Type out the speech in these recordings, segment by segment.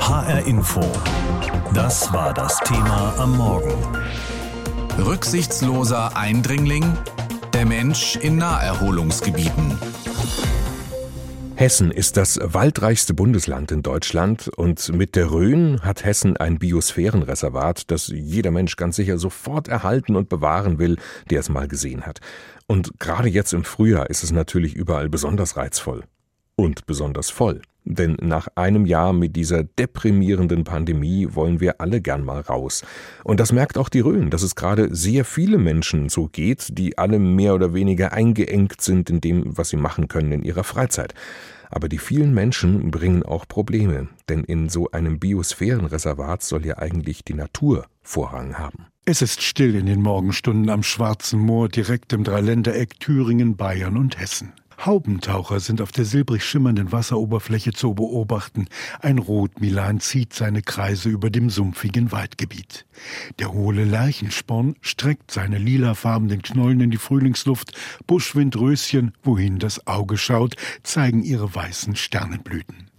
HR Info. Das war das Thema am Morgen. Rücksichtsloser Eindringling, der Mensch in Naherholungsgebieten. Hessen ist das waldreichste Bundesland in Deutschland und mit der Rhön hat Hessen ein Biosphärenreservat, das jeder Mensch ganz sicher sofort erhalten und bewahren will, der es mal gesehen hat. Und gerade jetzt im Frühjahr ist es natürlich überall besonders reizvoll und besonders voll. Denn nach einem Jahr mit dieser deprimierenden Pandemie wollen wir alle gern mal raus. Und das merkt auch die Rhön, dass es gerade sehr viele Menschen so geht, die alle mehr oder weniger eingeengt sind in dem, was sie machen können in ihrer Freizeit. Aber die vielen Menschen bringen auch Probleme, denn in so einem Biosphärenreservat soll ja eigentlich die Natur Vorrang haben. Es ist still in den Morgenstunden am Schwarzen Moor direkt im Dreiländereck Thüringen, Bayern und Hessen. Haubentaucher sind auf der silbrig schimmernden Wasseroberfläche zu beobachten. Ein Rotmilan zieht seine Kreise über dem sumpfigen Waldgebiet. Der hohle Lerchensporn streckt seine lilafarbenen Knollen in die Frühlingsluft. Buschwindröschen, wohin das Auge schaut, zeigen ihre weißen Sternenblüten.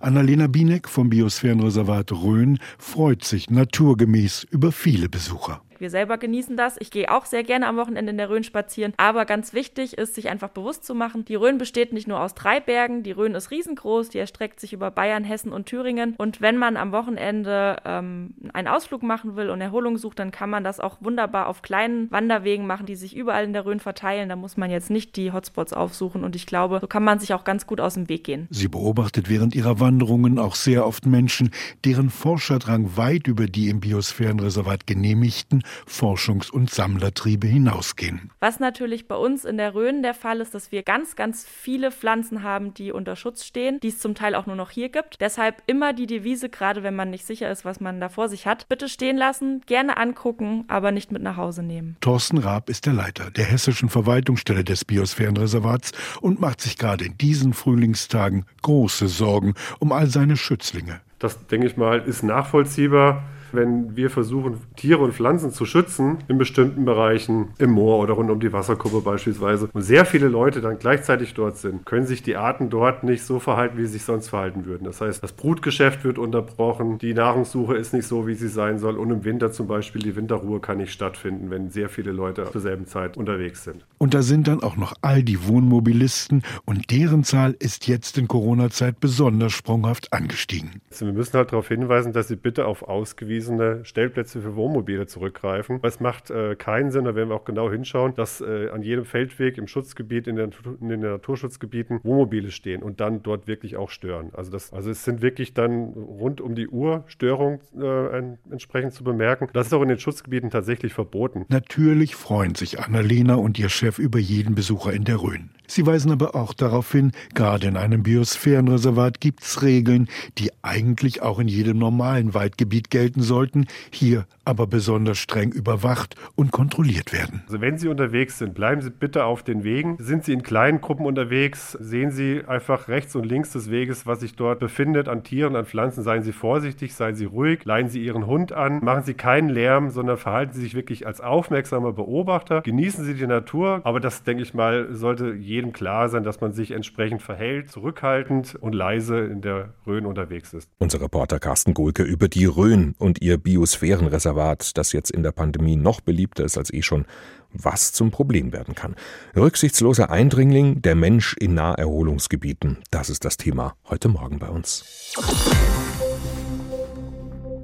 Annalena Bienek vom Biosphärenreservat Rhön freut sich naturgemäß über viele Besucher. Wir selber genießen das. Ich gehe auch sehr gerne am Wochenende in der Rhön spazieren. Aber ganz wichtig ist, sich einfach bewusst zu machen, die Rhön besteht nicht nur aus drei Bergen. Die Rhön ist riesengroß, die erstreckt sich über Bayern, Hessen und Thüringen. Und wenn man am Wochenende ähm, einen Ausflug machen will und Erholung sucht, dann kann man das auch wunderbar auf kleinen Wanderwegen machen, die sich überall in der Rhön verteilen. Da muss man jetzt nicht die Hotspots aufsuchen. Und ich glaube, so kann man sich auch ganz gut aus dem Weg gehen. Sie beobachtet während ihrer Wanderungen auch sehr oft Menschen, deren Forscherdrang weit über die im Biosphärenreservat genehmigten Forschungs- und Sammlertriebe hinausgehen. Was natürlich bei uns in der Rhön der Fall ist, dass wir ganz, ganz viele Pflanzen haben, die unter Schutz stehen, die es zum Teil auch nur noch hier gibt. Deshalb immer die Devise, gerade wenn man nicht sicher ist, was man da vor sich hat, bitte stehen lassen, gerne angucken, aber nicht mit nach Hause nehmen. Thorsten Raab ist der Leiter der hessischen Verwaltungsstelle des Biosphärenreservats und macht sich gerade in diesen Frühlingstagen große Sorgen um all seine Schützlinge. Das, denke ich mal, ist nachvollziehbar wenn wir versuchen, Tiere und Pflanzen zu schützen in bestimmten Bereichen, im Moor oder rund um die Wasserkuppe beispielsweise, und sehr viele Leute dann gleichzeitig dort sind, können sich die Arten dort nicht so verhalten, wie sie sich sonst verhalten würden. Das heißt, das Brutgeschäft wird unterbrochen, die Nahrungssuche ist nicht so, wie sie sein soll und im Winter zum Beispiel die Winterruhe kann nicht stattfinden, wenn sehr viele Leute zur selben Zeit unterwegs sind. Und da sind dann auch noch all die Wohnmobilisten und deren Zahl ist jetzt in Corona-Zeit besonders sprunghaft angestiegen. Also wir müssen halt darauf hinweisen, dass sie bitte auf ausgewiesen angewiesene Stellplätze für Wohnmobile zurückgreifen. Es macht äh, keinen Sinn, da werden wir auch genau hinschauen, dass äh, an jedem Feldweg im Schutzgebiet, in den, in den, Naturschutzgebieten Wohnmobile stehen und dann dort wirklich auch stören. Also, das, also es sind wirklich dann rund um die Uhr Störungen äh, entsprechend zu bemerken. Das ist auch in den Schutzgebieten tatsächlich verboten. Natürlich freuen sich Annalena und ihr Chef über jeden Besucher in der Rhön. Sie weisen aber auch darauf hin, gerade in einem Biosphärenreservat gibt es Regeln, die eigentlich auch in jedem normalen Waldgebiet gelten sollten, hier aber besonders streng überwacht und kontrolliert werden. Also wenn Sie unterwegs sind, bleiben Sie bitte auf den Wegen. Sind Sie in kleinen Gruppen unterwegs, sehen Sie einfach rechts und links des Weges, was sich dort befindet an Tieren, an Pflanzen. Seien Sie vorsichtig, seien Sie ruhig, leihen Sie Ihren Hund an, machen Sie keinen Lärm, sondern verhalten Sie sich wirklich als aufmerksamer Beobachter. Genießen Sie die Natur, aber das, denke ich mal, sollte jedem klar sein, dass man sich entsprechend verhält, zurückhaltend und leise in der Rhön unterwegs ist. Unser Reporter Carsten Gohlke über die Rhön und ihr Biosphärenreservat Reservat, das jetzt in der Pandemie noch beliebter ist als eh schon, was zum Problem werden kann. Rücksichtsloser Eindringling, der Mensch in Naherholungsgebieten, das ist das Thema heute Morgen bei uns.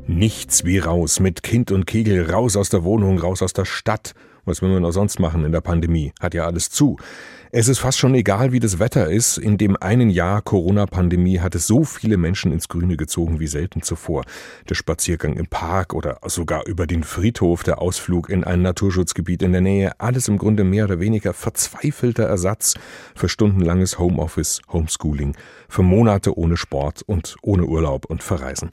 Nichts wie raus, mit Kind und Kegel, raus aus der Wohnung, raus aus der Stadt. Was will man auch sonst machen in der Pandemie? Hat ja alles zu. Es ist fast schon egal, wie das Wetter ist. In dem einen Jahr Corona-Pandemie hat es so viele Menschen ins Grüne gezogen wie selten zuvor. Der Spaziergang im Park oder sogar über den Friedhof, der Ausflug in ein Naturschutzgebiet in der Nähe, alles im Grunde mehr oder weniger verzweifelter Ersatz für stundenlanges Homeoffice, Homeschooling, für Monate ohne Sport und ohne Urlaub und Verreisen.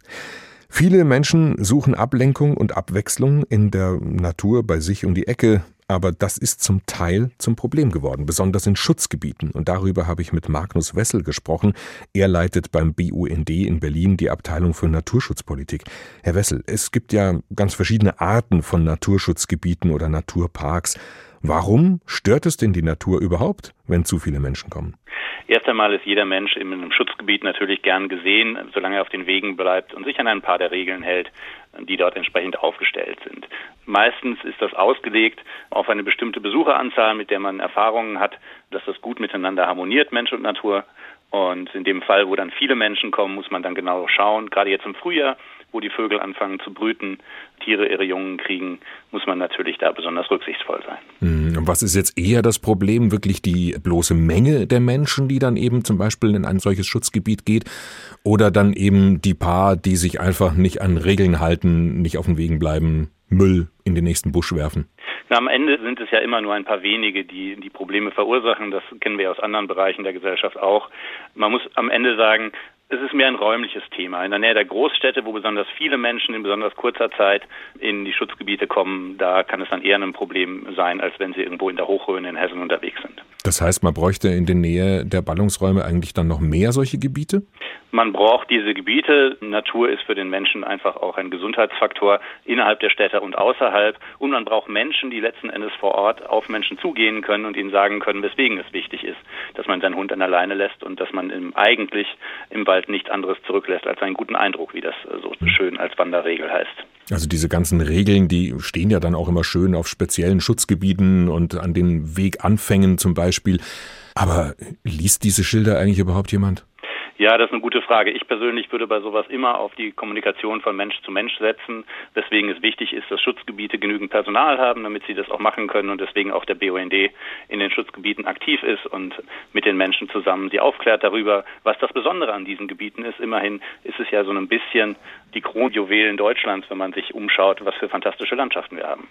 Viele Menschen suchen Ablenkung und Abwechslung in der Natur bei sich um die Ecke, aber das ist zum Teil zum Problem geworden, besonders in Schutzgebieten. Und darüber habe ich mit Magnus Wessel gesprochen. Er leitet beim BUND in Berlin die Abteilung für Naturschutzpolitik. Herr Wessel, es gibt ja ganz verschiedene Arten von Naturschutzgebieten oder Naturparks. Warum stört es denn die Natur überhaupt, wenn zu viele Menschen kommen? Erst einmal ist jeder Mensch in einem Schutzgebiet natürlich gern gesehen, solange er auf den Wegen bleibt und sich an ein paar der Regeln hält, die dort entsprechend aufgestellt sind. Meistens ist das ausgelegt auf eine bestimmte Besucheranzahl, mit der man Erfahrungen hat, dass das gut miteinander harmoniert, Mensch und Natur. Und in dem Fall, wo dann viele Menschen kommen, muss man dann genau schauen. Gerade jetzt im Frühjahr wo die Vögel anfangen zu brüten, Tiere ihre Jungen kriegen, muss man natürlich da besonders rücksichtsvoll sein. Hm, und was ist jetzt eher das Problem? Wirklich die bloße Menge der Menschen, die dann eben zum Beispiel in ein solches Schutzgebiet geht? Oder dann eben die paar, die sich einfach nicht an Regeln halten, nicht auf den Wegen bleiben, Müll in den nächsten Busch werfen? Na, am Ende sind es ja immer nur ein paar wenige, die die Probleme verursachen. Das kennen wir aus anderen Bereichen der Gesellschaft auch. Man muss am Ende sagen, es ist mehr ein räumliches Thema. In der Nähe der Großstädte, wo besonders viele Menschen in besonders kurzer Zeit in die Schutzgebiete kommen, da kann es dann eher ein Problem sein, als wenn sie irgendwo in der Hochrhöne in Hessen unterwegs sind. Das heißt, man bräuchte in der Nähe der Ballungsräume eigentlich dann noch mehr solche Gebiete? Man braucht diese Gebiete. Natur ist für den Menschen einfach auch ein Gesundheitsfaktor innerhalb der Städte und außerhalb. Und man braucht Menschen, die letzten Endes vor Ort auf Menschen zugehen können und ihnen sagen können, weswegen es wichtig ist, dass man seinen Hund an der Leine lässt und dass man im, eigentlich im Wald nichts anderes zurücklässt als einen guten Eindruck, wie das so schön als Wanderregel heißt. Also diese ganzen Regeln, die stehen ja dann auch immer schön auf speziellen Schutzgebieten und an den Weganfängen zum Beispiel. Aber liest diese Schilder eigentlich überhaupt jemand? Ja, das ist eine gute Frage. Ich persönlich würde bei sowas immer auf die Kommunikation von Mensch zu Mensch setzen, weswegen es wichtig ist, dass Schutzgebiete genügend Personal haben, damit sie das auch machen können und deswegen auch der BUND in den Schutzgebieten aktiv ist und mit den Menschen zusammen sie aufklärt darüber, was das Besondere an diesen Gebieten ist. Immerhin ist es ja so ein bisschen die Kronjuwelen Deutschlands, wenn man sich umschaut, was für fantastische Landschaften wir haben.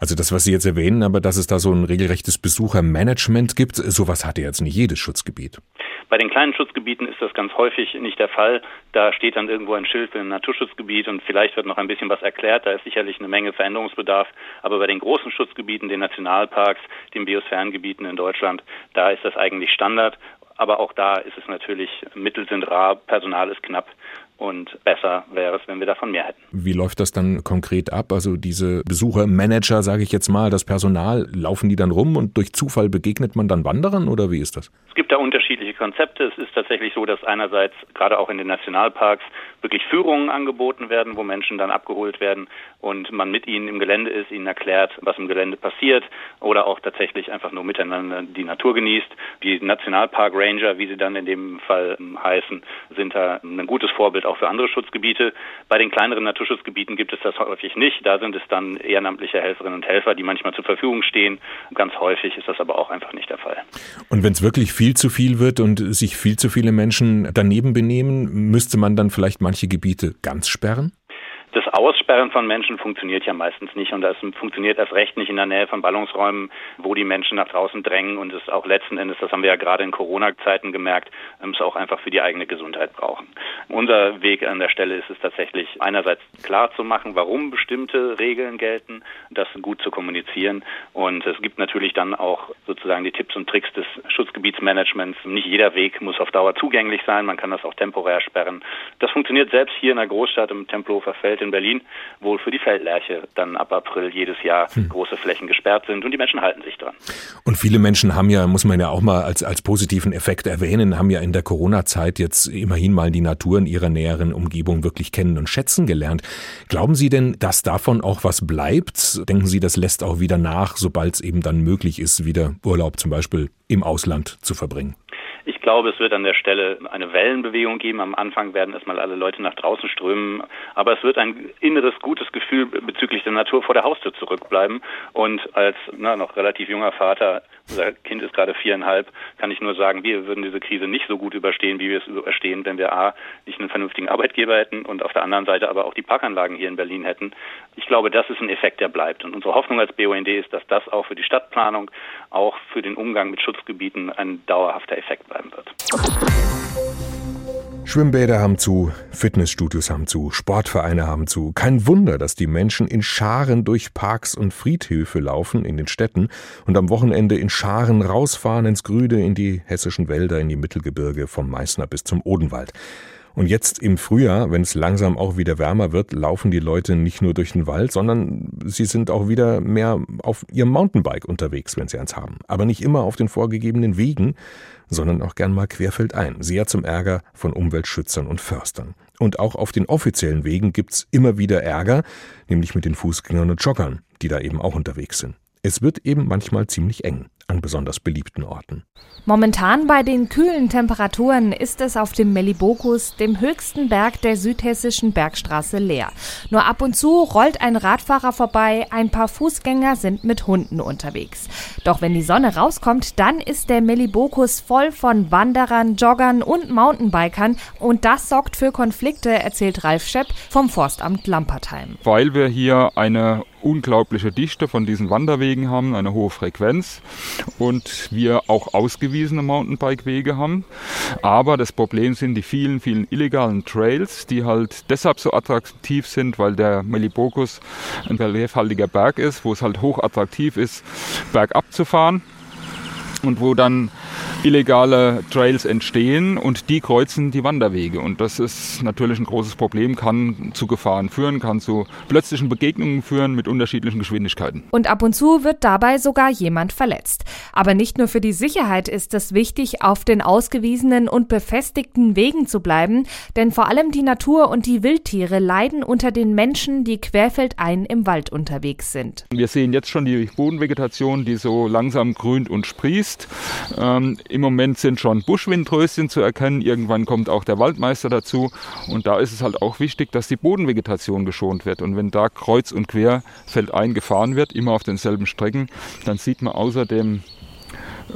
Also das, was Sie jetzt erwähnen, aber dass es da so ein regelrechtes Besuchermanagement gibt, sowas hat ja jetzt nicht jedes Schutzgebiet. Bei den kleinen Schutzgebieten ist das ganz häufig nicht der Fall. Da steht dann irgendwo ein Schild für ein Naturschutzgebiet und vielleicht wird noch ein bisschen was erklärt. Da ist sicherlich eine Menge Veränderungsbedarf. Aber bei den großen Schutzgebieten, den Nationalparks, den Biosphärengebieten in Deutschland, da ist das eigentlich Standard. Aber auch da ist es natürlich, Mittel sind rar, Personal ist knapp und besser wäre es, wenn wir davon mehr hätten. Wie läuft das dann konkret ab? Also diese Besuchermanager, sage ich jetzt mal, das Personal, laufen die dann rum und durch Zufall begegnet man dann Wanderern oder wie ist das? Es gibt da unterschiedliche Konzepte. Es ist tatsächlich so, dass einerseits gerade auch in den Nationalparks wirklich Führungen angeboten werden, wo Menschen dann abgeholt werden und man mit ihnen im Gelände ist, ihnen erklärt, was im Gelände passiert oder auch tatsächlich einfach nur miteinander die Natur genießt. Die Nationalpark Ranger, wie sie dann in dem Fall heißen, sind da ein gutes Vorbild auch für andere Schutzgebiete. Bei den kleineren Naturschutzgebieten gibt es das häufig nicht. Da sind es dann ehrenamtliche Helferinnen und Helfer, die manchmal zur Verfügung stehen. Ganz häufig ist das aber auch einfach nicht der Fall. Und wenn es wirklich viel zu viel wird und sich viel zu viele Menschen daneben benehmen, müsste man dann vielleicht manche Gebiete ganz sperren? Das Aussperren von Menschen funktioniert ja meistens nicht und das funktioniert erst recht nicht in der Nähe von Ballungsräumen, wo die Menschen nach draußen drängen und es auch letzten Endes, das haben wir ja gerade in Corona-Zeiten gemerkt, es auch einfach für die eigene Gesundheit brauchen. Unser Weg an der Stelle ist es tatsächlich einerseits klar zu machen, warum bestimmte Regeln gelten, das gut zu kommunizieren und es gibt natürlich dann auch sozusagen die Tipps und Tricks des Schutzgebietsmanagements. Nicht jeder Weg muss auf Dauer zugänglich sein, man kann das auch temporär sperren. Das funktioniert selbst hier in der Großstadt im Tempelhofer Feld in Berlin, wo für die Feldlerche dann ab April jedes Jahr hm. große Flächen gesperrt sind und die Menschen halten sich dran. Und viele Menschen haben ja, muss man ja auch mal als, als positiven Effekt erwähnen, haben ja in der Corona-Zeit jetzt immerhin mal die Natur in ihrer näheren Umgebung wirklich kennen und schätzen gelernt. Glauben Sie denn, dass davon auch was bleibt? Denken Sie, das lässt auch wieder nach, sobald es eben dann möglich ist, wieder Urlaub zum Beispiel im Ausland zu verbringen? Ich glaube, es wird an der Stelle eine Wellenbewegung geben. Am Anfang werden erstmal alle Leute nach draußen strömen, aber es wird ein inneres gutes Gefühl bezüglich der Natur vor der Haustür zurückbleiben. Und als na, noch relativ junger Vater, unser Kind ist gerade viereinhalb, kann ich nur sagen, wir würden diese Krise nicht so gut überstehen, wie wir es überstehen, wenn wir A, nicht einen vernünftigen Arbeitgeber hätten und auf der anderen Seite aber auch die Parkanlagen hier in Berlin hätten. Ich glaube, das ist ein Effekt, der bleibt. Und unsere Hoffnung als BUND ist, dass das auch für die Stadtplanung, auch für den Umgang mit Schutzgebieten ein dauerhafter Effekt bleiben wird. Schwimmbäder haben zu, Fitnessstudios haben zu, Sportvereine haben zu. Kein Wunder, dass die Menschen in Scharen durch Parks und Friedhöfe laufen in den Städten und am Wochenende in Scharen rausfahren ins Grüne, in die hessischen Wälder, in die Mittelgebirge vom Meißner bis zum Odenwald. Und jetzt im Frühjahr, wenn es langsam auch wieder wärmer wird, laufen die Leute nicht nur durch den Wald, sondern sie sind auch wieder mehr auf ihrem Mountainbike unterwegs, wenn sie eins haben. Aber nicht immer auf den vorgegebenen Wegen, sondern auch gern mal querfeldein. Sehr zum Ärger von Umweltschützern und Förstern. Und auch auf den offiziellen Wegen gibt's immer wieder Ärger, nämlich mit den Fußgängern und Joggern, die da eben auch unterwegs sind. Es wird eben manchmal ziemlich eng an besonders beliebten Orten. Momentan bei den kühlen Temperaturen ist es auf dem Melibokus, dem höchsten Berg der südhessischen Bergstraße, leer. Nur ab und zu rollt ein Radfahrer vorbei, ein paar Fußgänger sind mit Hunden unterwegs. Doch wenn die Sonne rauskommt, dann ist der Melibokus voll von Wanderern, Joggern und Mountainbikern und das sorgt für Konflikte, erzählt Ralf Schepp vom Forstamt Lampertheim. Weil wir hier eine unglaubliche Dichte von diesen Wanderwegen haben, eine hohe Frequenz und wir auch ausgewiesene Mountainbike-Wege haben. Aber das Problem sind die vielen, vielen illegalen Trails, die halt deshalb so attraktiv sind, weil der Melibokus ein reliefhaltiger Berg ist, wo es halt hoch attraktiv ist, bergab zu fahren und wo dann illegale Trails entstehen und die kreuzen die Wanderwege. Und das ist natürlich ein großes Problem, kann zu Gefahren führen, kann zu plötzlichen Begegnungen führen mit unterschiedlichen Geschwindigkeiten. Und ab und zu wird dabei sogar jemand verletzt. Aber nicht nur für die Sicherheit ist es wichtig, auf den ausgewiesenen und befestigten Wegen zu bleiben, denn vor allem die Natur und die Wildtiere leiden unter den Menschen, die querfeldein im Wald unterwegs sind. Wir sehen jetzt schon die Bodenvegetation, die so langsam grünt und sprießt. Ähm, Im Moment sind schon Buschwindröschen zu erkennen. Irgendwann kommt auch der Waldmeister dazu. Und da ist es halt auch wichtig, dass die Bodenvegetation geschont wird. Und wenn da kreuz und quer feldein gefahren wird, immer auf denselben Strecken, dann sieht man außer dem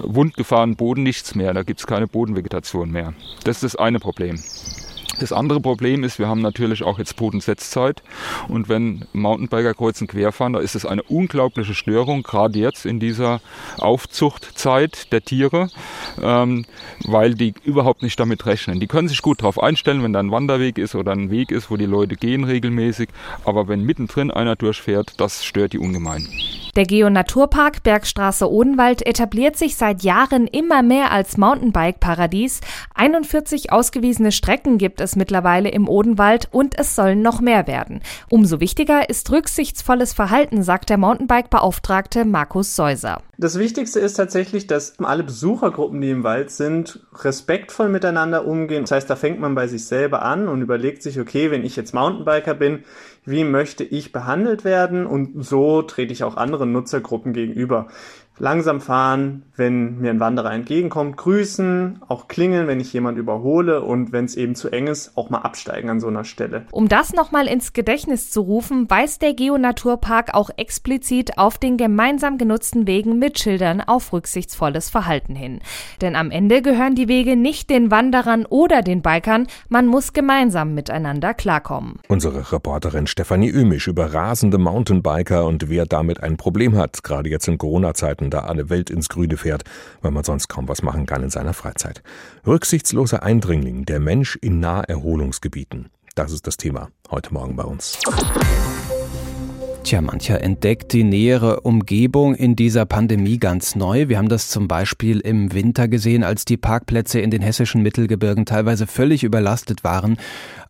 wundgefahrenen Boden nichts mehr. Da gibt es keine Bodenvegetation mehr. Das ist das eine Problem. Das andere Problem ist, wir haben natürlich auch jetzt Bodensetzzeit und wenn Mountainbiker kreuzen quer da ist es eine unglaubliche Störung, gerade jetzt in dieser Aufzuchtzeit der Tiere, ähm, weil die überhaupt nicht damit rechnen. Die können sich gut darauf einstellen, wenn da ein Wanderweg ist oder ein Weg ist, wo die Leute gehen regelmäßig, aber wenn mittendrin einer durchfährt, das stört die ungemein. Der Geo-Naturpark Bergstraße Odenwald etabliert sich seit Jahren immer mehr als Mountainbike-Paradies. 41 ausgewiesene Strecken gibt es mittlerweile im Odenwald und es sollen noch mehr werden. Umso wichtiger ist rücksichtsvolles Verhalten, sagt der Mountainbike-Beauftragte Markus Seuser. Das Wichtigste ist tatsächlich, dass alle Besuchergruppen, die im Wald sind, respektvoll miteinander umgehen. Das heißt, da fängt man bei sich selber an und überlegt sich, okay, wenn ich jetzt Mountainbiker bin, wie möchte ich behandelt werden? Und so trete ich auch anderen Nutzergruppen gegenüber langsam fahren, wenn mir ein Wanderer entgegenkommt, grüßen, auch klingeln, wenn ich jemand überhole und wenn es eben zu eng ist, auch mal absteigen an so einer Stelle. Um das nochmal ins Gedächtnis zu rufen, weist der Geonaturpark auch explizit auf den gemeinsam genutzten Wegen mit Schildern auf rücksichtsvolles Verhalten hin. Denn am Ende gehören die Wege nicht den Wanderern oder den Bikern, man muss gemeinsam miteinander klarkommen. Unsere Reporterin Stefanie Ömisch über rasende Mountainbiker und wer damit ein Problem hat, gerade jetzt in Corona-Zeiten da alle Welt ins Grüne fährt, weil man sonst kaum was machen kann in seiner Freizeit. Rücksichtsloser Eindringling, der Mensch in Naherholungsgebieten. Das ist das Thema heute Morgen bei uns. Tja, mancher entdeckt die nähere Umgebung in dieser Pandemie ganz neu. Wir haben das zum Beispiel im Winter gesehen, als die Parkplätze in den hessischen Mittelgebirgen teilweise völlig überlastet waren.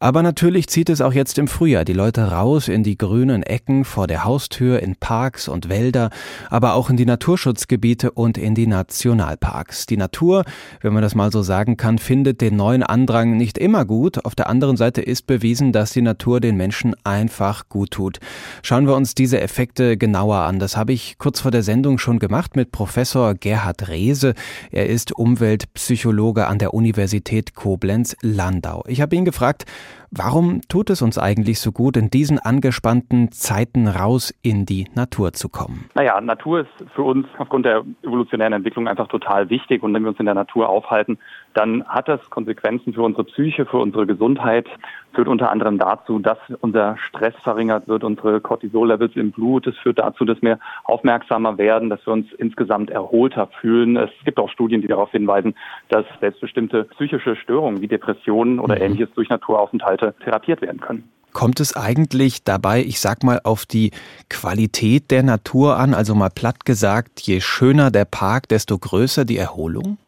Aber natürlich zieht es auch jetzt im Frühjahr die Leute raus in die grünen Ecken vor der Haustür, in Parks und Wälder, aber auch in die Naturschutzgebiete und in die Nationalparks. Die Natur, wenn man das mal so sagen kann, findet den neuen Andrang nicht immer gut. Auf der anderen Seite ist bewiesen, dass die Natur den Menschen einfach gut tut. Schauen wir uns diese Effekte genauer an. Das habe ich kurz vor der Sendung schon gemacht mit Professor Gerhard Rehse. Er ist Umweltpsychologe an der Universität Koblenz-Landau. Ich habe ihn gefragt, Warum tut es uns eigentlich so gut, in diesen angespannten Zeiten raus in die Natur zu kommen? Naja, Natur ist für uns aufgrund der evolutionären Entwicklung einfach total wichtig. Und wenn wir uns in der Natur aufhalten, dann hat das Konsequenzen für unsere Psyche, für unsere Gesundheit, führt unter anderem dazu, dass unser Stress verringert wird, unsere Cortisol-Levels im Blut. Es führt dazu, dass wir aufmerksamer werden, dass wir uns insgesamt erholter fühlen. Es gibt auch Studien, die darauf hinweisen, dass selbstbestimmte psychische Störungen wie Depressionen oder mhm. ähnliches durch Naturaufenthalte therapiert werden können. Kommt es eigentlich dabei, ich sag mal, auf die Qualität der Natur an? Also mal platt gesagt, je schöner der Park, desto größer die Erholung?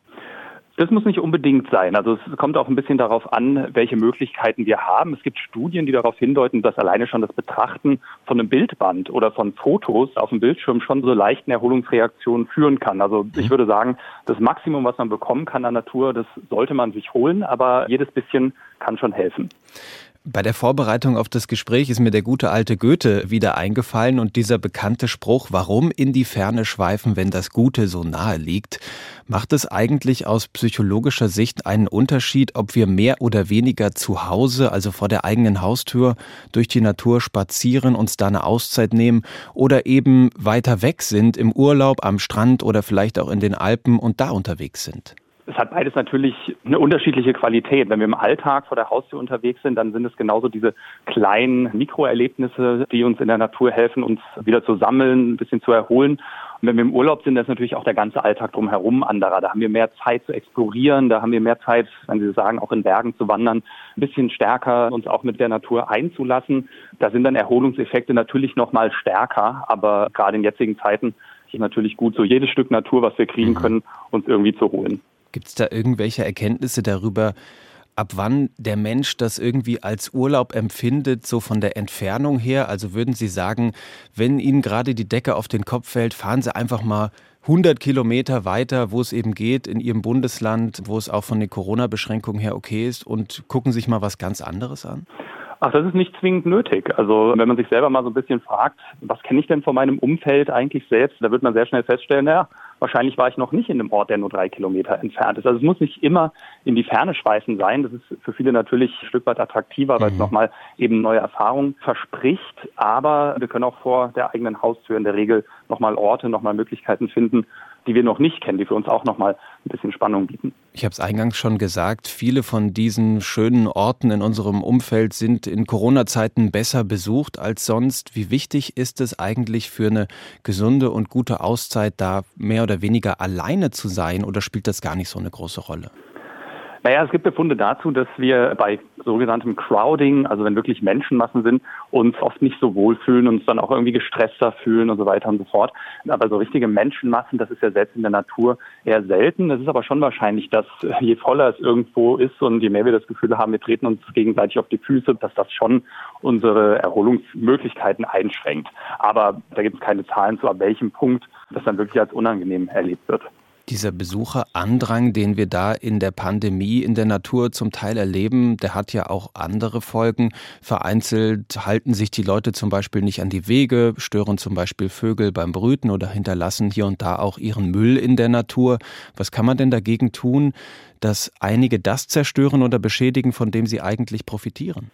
Das muss nicht unbedingt sein. Also es kommt auch ein bisschen darauf an, welche Möglichkeiten wir haben. Es gibt Studien, die darauf hindeuten, dass alleine schon das Betrachten von einem Bildband oder von Fotos auf dem Bildschirm schon so leichten Erholungsreaktionen führen kann. Also ich würde sagen, das Maximum, was man bekommen kann an Natur, das sollte man sich holen, aber jedes bisschen kann schon helfen. Bei der Vorbereitung auf das Gespräch ist mir der gute alte Goethe wieder eingefallen und dieser bekannte Spruch, warum in die Ferne schweifen, wenn das Gute so nahe liegt. Macht es eigentlich aus psychologischer Sicht einen Unterschied, ob wir mehr oder weniger zu Hause, also vor der eigenen Haustür, durch die Natur spazieren, uns da eine Auszeit nehmen oder eben weiter weg sind, im Urlaub, am Strand oder vielleicht auch in den Alpen und da unterwegs sind? Es hat beides natürlich eine unterschiedliche Qualität. Wenn wir im Alltag vor der Haustür unterwegs sind, dann sind es genauso diese kleinen Mikroerlebnisse, die uns in der Natur helfen, uns wieder zu sammeln, ein bisschen zu erholen. Und wenn wir im Urlaub sind, dann ist natürlich auch der ganze Alltag drumherum anderer. Da haben wir mehr Zeit zu explorieren, da haben wir mehr Zeit, wenn Sie sagen, auch in Bergen zu wandern, ein bisschen stärker uns auch mit der Natur einzulassen. Da sind dann Erholungseffekte natürlich noch mal stärker, aber gerade in jetzigen Zeiten ist es natürlich gut, so jedes Stück Natur, was wir kriegen mhm. können, uns irgendwie zu holen. Gibt es da irgendwelche Erkenntnisse darüber, ab wann der Mensch das irgendwie als Urlaub empfindet, so von der Entfernung her? Also würden Sie sagen, wenn Ihnen gerade die Decke auf den Kopf fällt, fahren Sie einfach mal 100 Kilometer weiter, wo es eben geht, in Ihrem Bundesland, wo es auch von den Corona-Beschränkungen her okay ist und gucken sich mal was ganz anderes an? Ach, das ist nicht zwingend nötig. Also wenn man sich selber mal so ein bisschen fragt, was kenne ich denn von meinem Umfeld eigentlich selbst, da wird man sehr schnell feststellen, naja, wahrscheinlich war ich noch nicht in einem Ort, der nur drei Kilometer entfernt ist. Also es muss nicht immer in die Ferne schweißen sein. Das ist für viele natürlich ein Stück weit attraktiver, weil mhm. es nochmal eben neue Erfahrungen verspricht. Aber wir können auch vor der eigenen Haustür in der Regel nochmal Orte, nochmal Möglichkeiten finden, die wir noch nicht kennen, die für uns auch nochmal ein bisschen Spannung bieten. Ich habe es eingangs schon gesagt, viele von diesen schönen Orten in unserem Umfeld sind in Corona-Zeiten besser besucht als sonst. Wie wichtig ist es eigentlich für eine gesunde und gute Auszeit, da mehr oder weniger alleine zu sein oder spielt das gar nicht so eine große Rolle? Naja, es gibt Befunde dazu, dass wir bei sogenanntem Crowding, also wenn wirklich Menschenmassen sind, uns oft nicht so wohlfühlen, uns dann auch irgendwie gestresster fühlen und so weiter und so fort. Aber so richtige Menschenmassen, das ist ja selbst in der Natur eher selten. Es ist aber schon wahrscheinlich, dass je voller es irgendwo ist und je mehr wir das Gefühl haben, wir treten uns gegenseitig auf die Füße, dass das schon unsere Erholungsmöglichkeiten einschränkt. Aber da gibt es keine Zahlen zu, ab welchem Punkt das dann wirklich als unangenehm erlebt wird. Dieser Besucherandrang, den wir da in der Pandemie in der Natur zum Teil erleben, der hat ja auch andere Folgen. Vereinzelt halten sich die Leute zum Beispiel nicht an die Wege, stören zum Beispiel Vögel beim Brüten oder hinterlassen hier und da auch ihren Müll in der Natur. Was kann man denn dagegen tun, dass einige das zerstören oder beschädigen, von dem sie eigentlich profitieren?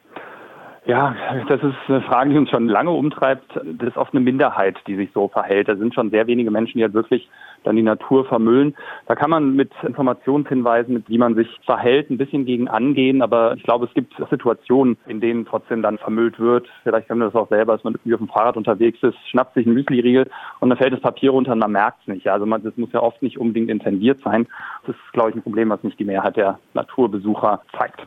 Ja, das ist eine Frage, die uns schon lange umtreibt. Das ist oft eine Minderheit, die sich so verhält. Da sind schon sehr wenige Menschen, die halt wirklich dann die Natur vermüllen. Da kann man mit Informationshinweisen, mit wie man sich verhält, ein bisschen gegen angehen. Aber ich glaube, es gibt Situationen, in denen trotzdem dann vermüllt wird. Vielleicht kennen wir das auch selber, dass man irgendwie auf dem Fahrrad unterwegs ist, schnappt sich ein Müsli-Riegel und dann fällt das Papier runter und man merkt es nicht. Also man, das muss ja oft nicht unbedingt intendiert sein. Das ist, glaube ich, ein Problem, was nicht die Mehrheit der Naturbesucher zeigt.